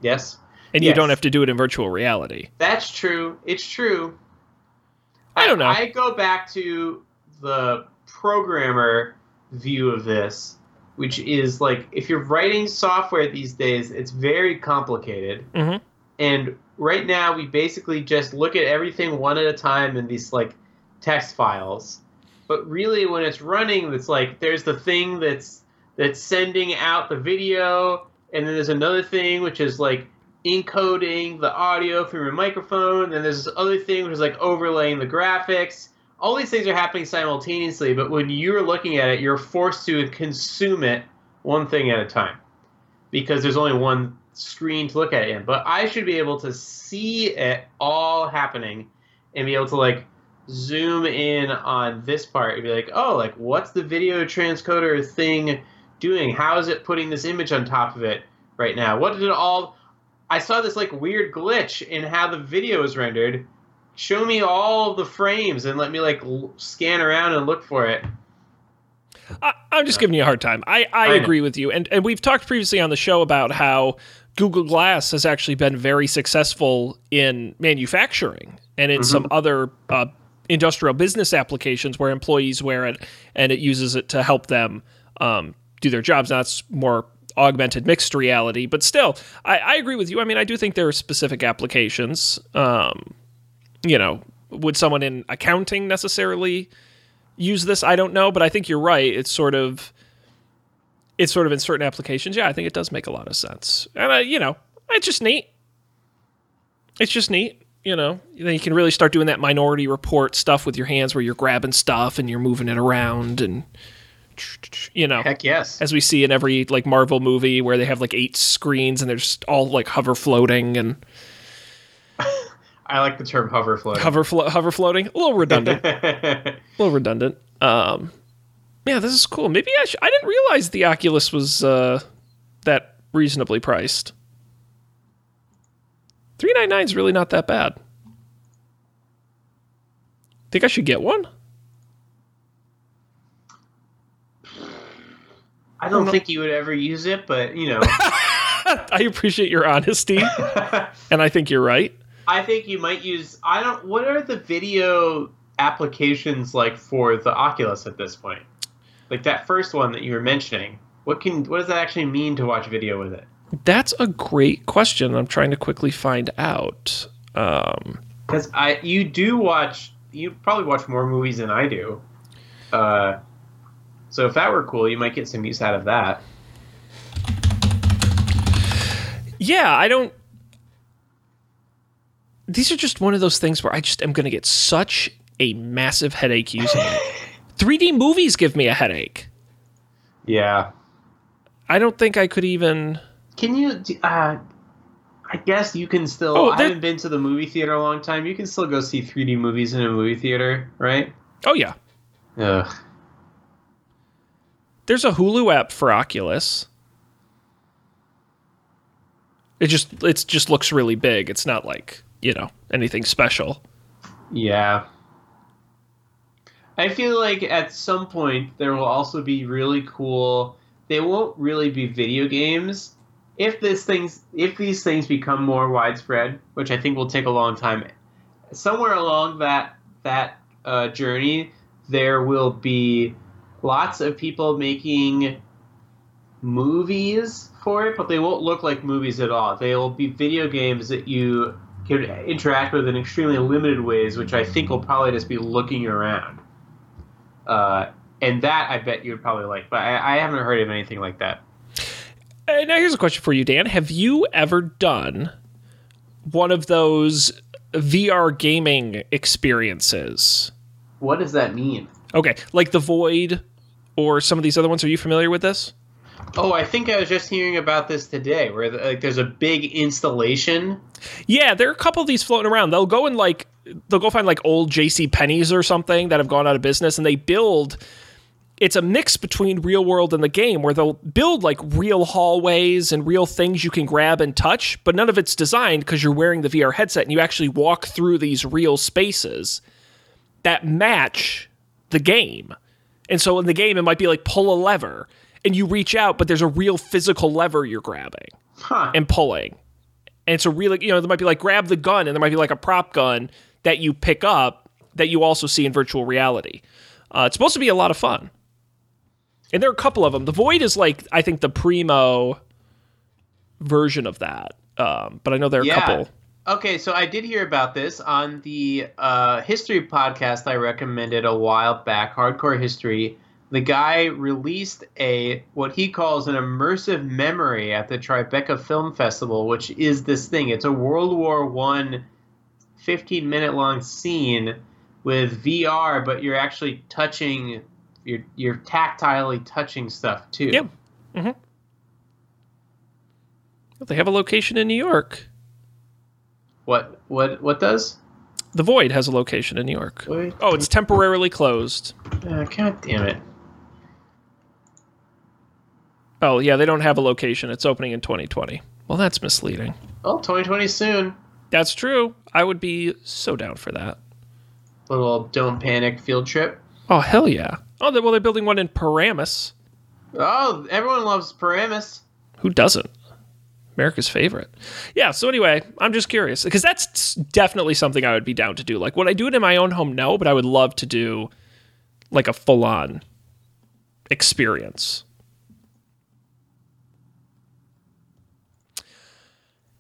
Yes, and you don't have to do it in virtual reality. that's true. It's true. I don't know. I go back to the programmer view of this, which is like if you're writing software these days, it's very complicated. Mhm. And right now, we basically just look at everything one at a time in these like text files. But really, when it's running, it's like there's the thing that's that's sending out the video, and then there's another thing which is like encoding the audio from your microphone. And then there's this other thing which is like overlaying the graphics. All these things are happening simultaneously, but when you're looking at it, you're forced to consume it one thing at a time because there's only one screen to look at it in. But I should be able to see it all happening and be able to like zoom in on this part and be like, oh, like what's the video transcoder thing doing? How is it putting this image on top of it right now? What did it all? I saw this like weird glitch in how the video is rendered. Show me all the frames and let me like l- scan around and look for it. I, I'm just giving you a hard time. I, I, I know. agree with you. And, and we've talked previously on the show about how Google Glass has actually been very successful in manufacturing and in some other uh, industrial business applications where employees wear it and it uses it to help them um, do their jobs. Now, that's more augmented mixed reality, but still, I, I agree with you. I mean, I do think there are specific applications. Um, you know, would someone in accounting necessarily use this? I don't know, but I think you're right. It's sort of it's sort of in certain applications. Yeah, I think it does make a lot of sense. And uh, you know, it's just neat. It's just neat. You know, then you can really start doing that minority report stuff with your hands where you're grabbing stuff and you're moving it around and you know, Heck yes. as we see in every like Marvel movie where they have like eight screens and they're just all like hover floating and [laughs] I like the term hover floating. hover flo- hover floating. A little redundant. [laughs] a little redundant. Um, yeah, this is cool. Maybe I sh- I didn't realize the Oculus was uh, that reasonably priced. Three nine nine is really not that bad. Think I should get one? I don't think you would ever use it, but you know, [laughs] I appreciate your honesty, [laughs] and I think you're right. I think you might use. I don't. What are the video applications like for the Oculus at this point? Like that first one that you were mentioning. What can what does that actually mean to watch video with it? That's a great question. I'm trying to quickly find out. Um, Because I you do watch you probably watch more movies than I do. Uh, so if that were cool, you might get some use out of that. yeah, I don't. These are just one of those things where I just am going to get such a massive headache using it. 3D movies give me a headache. Yeah. I don't think I could even. Can you? Uh, I guess you can still. Oh, I haven't been to the movie theater a long time. You can still go see 3D movies in a movie theater, right? Oh yeah, Ugh. there's a Hulu app for Oculus. It just it just looks really big. It's not like you know anything special. Yeah. I feel like at some point there will also be really cool. They won't really be video games, if this things if these things become more widespread, which I think will take a long time, somewhere along that that uh, journey, there will be lots of people making movies for it, but they won't look like movies at all. They will be video games that you can interact with in extremely limited ways, which I think will probably just be looking around. Uh, and that I bet you would probably like, but I, I haven't heard of anything like that. Uh, now, here's a question for you, Dan. Have you ever done one of those VR gaming experiences? What does that mean? Okay, like The Void or some of these other ones. Are you familiar with this? Oh, I think I was just hearing about this today, where like there's a big installation. Yeah, there are a couple of these floating around. They'll go and like they'll go find like old J.C. Penney's or something that have gone out of business, and they build. It's a mix between real world and the game, where they'll build like real hallways and real things you can grab and touch, but none of it's designed because you're wearing the VR headset and you actually walk through these real spaces that match the game. And so in the game, it might be like pull a lever and you reach out, but there's a real physical lever you're grabbing Huh. and pulling. And it's a really, you know, there might be like grab the gun, and there might be like a prop gun that you pick up that you also see in virtual reality. Uh, it's supposed to be a lot of fun. And there are a couple of them. The Void is like, I think, the primo version of that. Um, but I know there are a couple. Okay, so I did hear about this on the uh, history podcast I recommended a while back, Hardcore History. The guy released a what he calls an immersive memory at the Tribeca Film Festival, which is this thing. It's a World War One 15 minute long scene with VR, but you're actually touching you're you're tactilely touching stuff too. Yep. hmm They have a location in New York. What what what does? The Void has a location in New York. Wait. Oh, it's temporarily closed. Uh, God damn it. Oh, yeah, they don't have a location. It's opening in 2020. Well, that's misleading. Well, 2020 soon. That's true. I would be so down for that. Little don't panic field trip. Oh, hell yeah. Oh, they, well, they're building one in Paramus. Oh, everyone loves Paramus. Who doesn't? America's favorite. Yeah, so anyway, I'm just curious because that's definitely something I would be down to do. Like, would I do it in my own home? No, but I would love to do like a full on experience.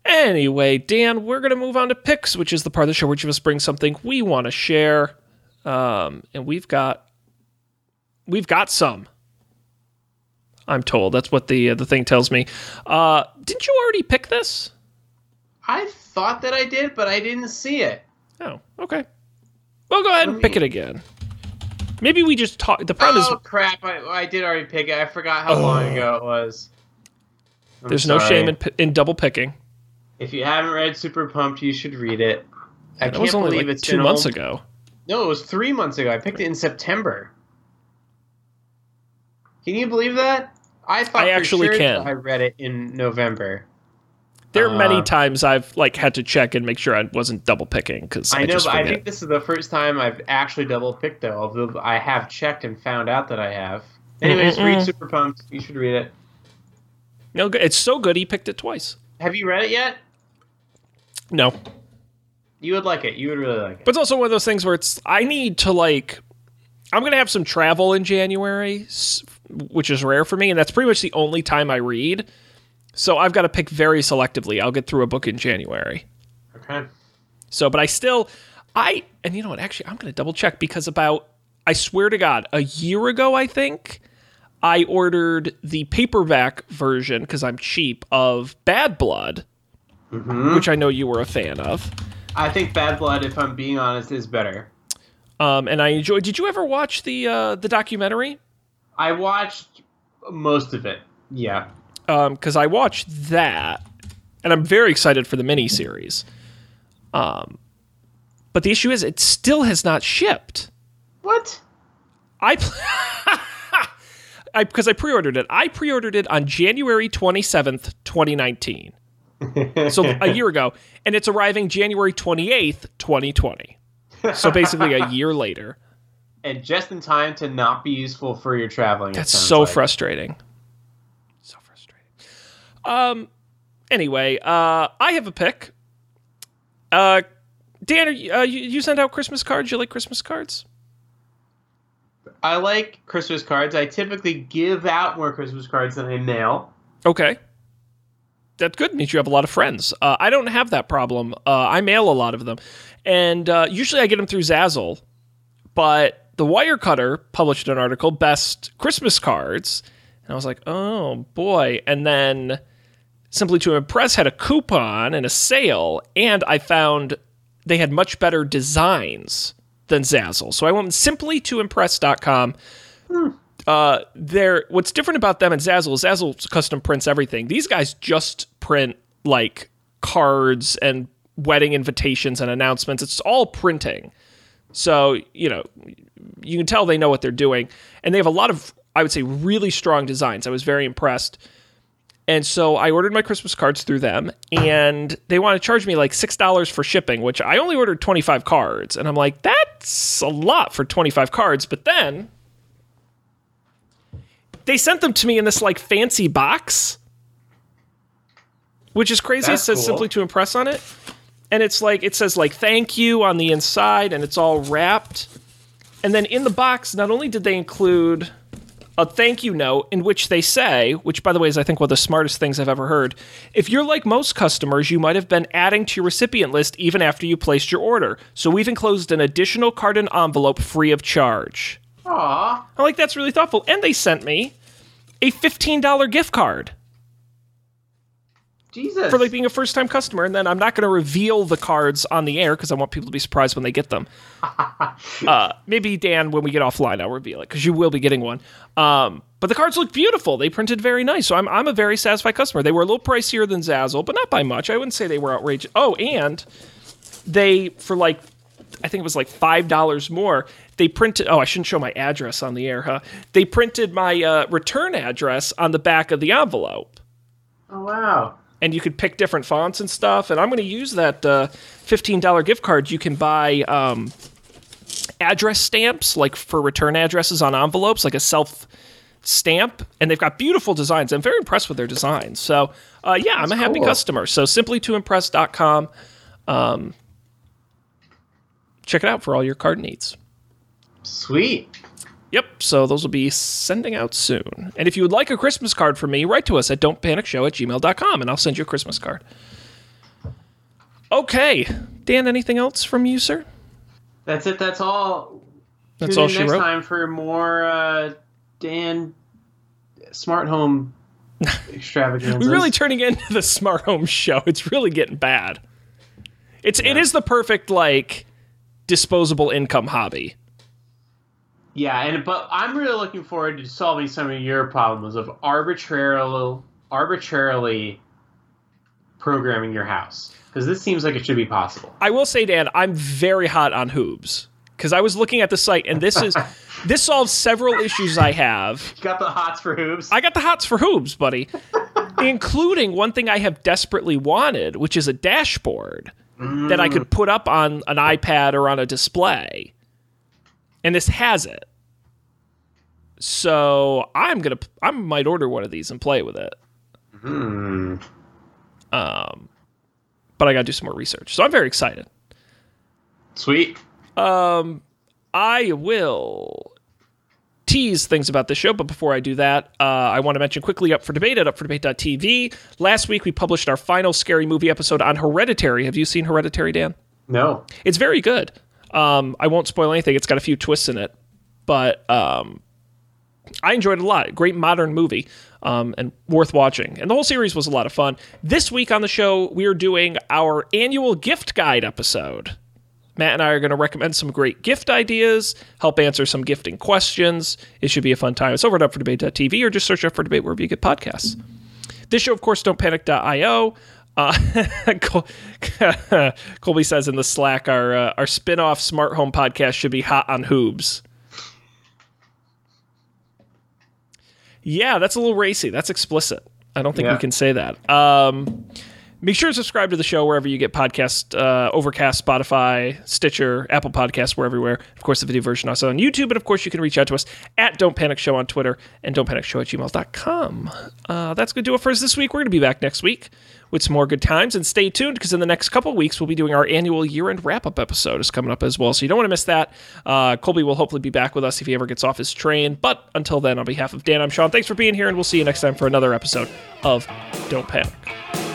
Anyway, Dan, we're going to move on to picks, which is the part of the show where each of us brings something we want to share. Um, and we've got we've got some. I'm told that's what the uh, the thing tells me. Uh, didn't you already pick this? I thought that I did, but I didn't see it. Oh, okay. Well, go ahead and pick it again. Maybe we just talk. The problem oh is crap! I, I did already pick it. I forgot how long ago it was. I'm there's no shame in, in double picking. If you haven't read Super Pumped, you should read it. I That can't was only believe like it's two months al- ago. No, it was three months ago. I picked it in September. Can you believe that? I thought I actually sure can. I read it in November. There are many Uh, times I've like had to check and make sure I wasn't double picking because I, I know, just but I think this is the first time I've actually double picked though. Although I have checked and found out that I have. Anyways, Mm-mm-mm. read Super Pumped. You should read it. no, it's so good he picked it twice. Have you read it yet? No, You would like it. You would really like it. but it's also one of those things where it's I need to like I'm gonna have some travel in January, which is rare for me, and that's pretty much the only time I read. So I've got to pick very selectively. I'll get through a book in January. Okay. So, but I still, I, and you know what? Actually, I'm going to double check because about, I swear to God, a year ago, I think, I ordered the paperback version because I'm cheap of Bad Blood, hmm which I know you were a fan of. I think Bad Blood, if I'm being honest, is better. Um, and I enjoyed. Did you ever watch the uh, the documentary? I watched most of it. Yeah. Because I watched that, and I'm very excited for the miniseries. Um, but the issue is, it still has not shipped. What? I [laughs] I because I pre-ordered it. I pre-ordered it on January 27th, 2019. So [laughs] a year ago, and it's arriving January 28th, 2020. So basically a year later. and just in time to not be useful for your traveling. That's so like. frustrating. So frustrating. Um anyway, uh, I have a pick. Uh, Dan, are you, uh, you, you send out Christmas cards? You like Christmas cards? I like Christmas cards. I typically give out more Christmas cards than I mail. Okay. That's good. Means you have a lot of friends. Uh, I don't have that problem. Uh, I mail a lot of them, and uh, usually I get them through Zazzle. But the Wirecutter published an article, "Best Christmas Cards," and I was like, "Oh boy!" And then Simply to Impress had a coupon and a sale, and I found they had much better designs than Zazzle. So I went simply to impress.com. Uh, they're what's different about them and Zazzle is Zazzle custom prints everything. These guys just print like cards and wedding invitations and announcements. It's all printing. So, you know, you can tell they know what they're doing. And they have a lot of, I would say, really strong designs. I was very impressed. And so I ordered my Christmas cards through them, and they want to charge me like $6 for shipping, which I only ordered 25 cards. And I'm like, that's a lot for 25 cards. But then they sent them to me in this like fancy box, which is crazy. That's it says cool. simply to impress on it. And it's like, it says like thank you on the inside, and it's all wrapped. And then in the box, not only did they include a thank you note in which they say, which by the way is I think one of the smartest things I've ever heard. If you're like most customers, you might have been adding to your recipient list even after you placed your order. So we've enclosed an additional card and envelope free of charge. Aw, I'm like, that's really thoughtful. And they sent me a $15 gift card Jesus. for like being a first time customer. And then I'm not going to reveal the cards on the air because I want people to be surprised when they get them. [laughs] uh, maybe Dan, when we get offline, I'll reveal it because you will be getting one. Um, but the cards look beautiful. They printed very nice. So I'm, I'm a very satisfied customer. They were a little pricier than Zazzle, but not by much. I wouldn't say they were outrageous. Oh, and they, for like, I think it was like $5 more, they printed, oh, I shouldn't show my address on the air, huh? They printed my uh, return address on the back of the envelope oh wow. and you could pick different fonts and stuff. And I'm going to use that uh, $15 gift card. You can buy um, address stamps, like for return addresses on envelopes, like a self stamp. And they've got beautiful designs. I'm very impressed with their designs. So, uh, yeah, I'm a happy cool. customer. So, simply to impress.com. Um, check it out for all your card needs. Sweet. Yep, so those will be sending out soon. And if you would like a Christmas card from me, write to us at don'tpanicshow at gmail.com and I'll send you a Christmas card. Okay. Dan, anything else from you, sir? That's it. That's all. That's Tune all she next wrote? time for more uh, Dan smart home [laughs] extravaganzas. We're really turning into the smart home show. It's really getting bad. It's it is the perfect like disposable income hobby. Yeah, and but I'm really looking forward to solving some of your problems of arbitrarily arbitrarily programming your house because this seems like it should be possible. I will say, Dan, I'm very hot on Hoobs because I was looking at the site and this is [laughs] this solves several issues I have. You got the hots for Hoobs. I got the hots for Hoobs, buddy, [laughs] including one thing I have desperately wanted, which is a dashboard that I could put up on an iPad or on a display. And this has it. So I'm gonna I might order one of these and play with it. Hmm. Um, but I gotta do some more research. So I'm very excited. Sweet. Um, I will tease things about the show, but before I do that, uh, I want to mention quickly Up for Debate at upfordebate.tv. Last week we published our final scary movie episode on Hereditary. Have you seen Hereditary, Dan? No. It's very good. Um, I won't spoil anything. It's got a few twists in it, but um, I enjoyed it a lot. Great modern movie um, and worth watching. And the whole series was a lot of fun. This week on the show, we are doing our annual gift guide episode. Matt and I are going to recommend some great gift ideas, help answer some gifting questions. It should be a fun time. It's over at upfordebate.tv or just search up for debate wherever you get podcasts. This show, of course, don'tpanic.io. Uh, [laughs] Col- [laughs] Colby says in the Slack, our uh, our spin-off smart home podcast should be hot on hoobs. Yeah, that's a little racy. That's explicit. I don't think we can say that. Um, make sure to subscribe to the show wherever you get podcasts uh, Overcast, Spotify, Stitcher, Apple Podcasts, we're everywhere. Of course, the video version also on YouTube. And of course, you can reach out to us at Don't Panic Show on Twitter and Don't Panic Show at gmail.com. Uh, that's going to do it for us this week. We're going to be back next week with some more good times. And stay tuned because in the next couple weeks, we'll be doing our annual year end wrap up episode is coming up as well. So you don't want to miss that. Uh, Colby will hopefully be back with us if he ever gets off his train. But until then, on behalf of Dan, I'm Sean. Thanks for being here, and we'll see you next time for another episode of Don't Panic.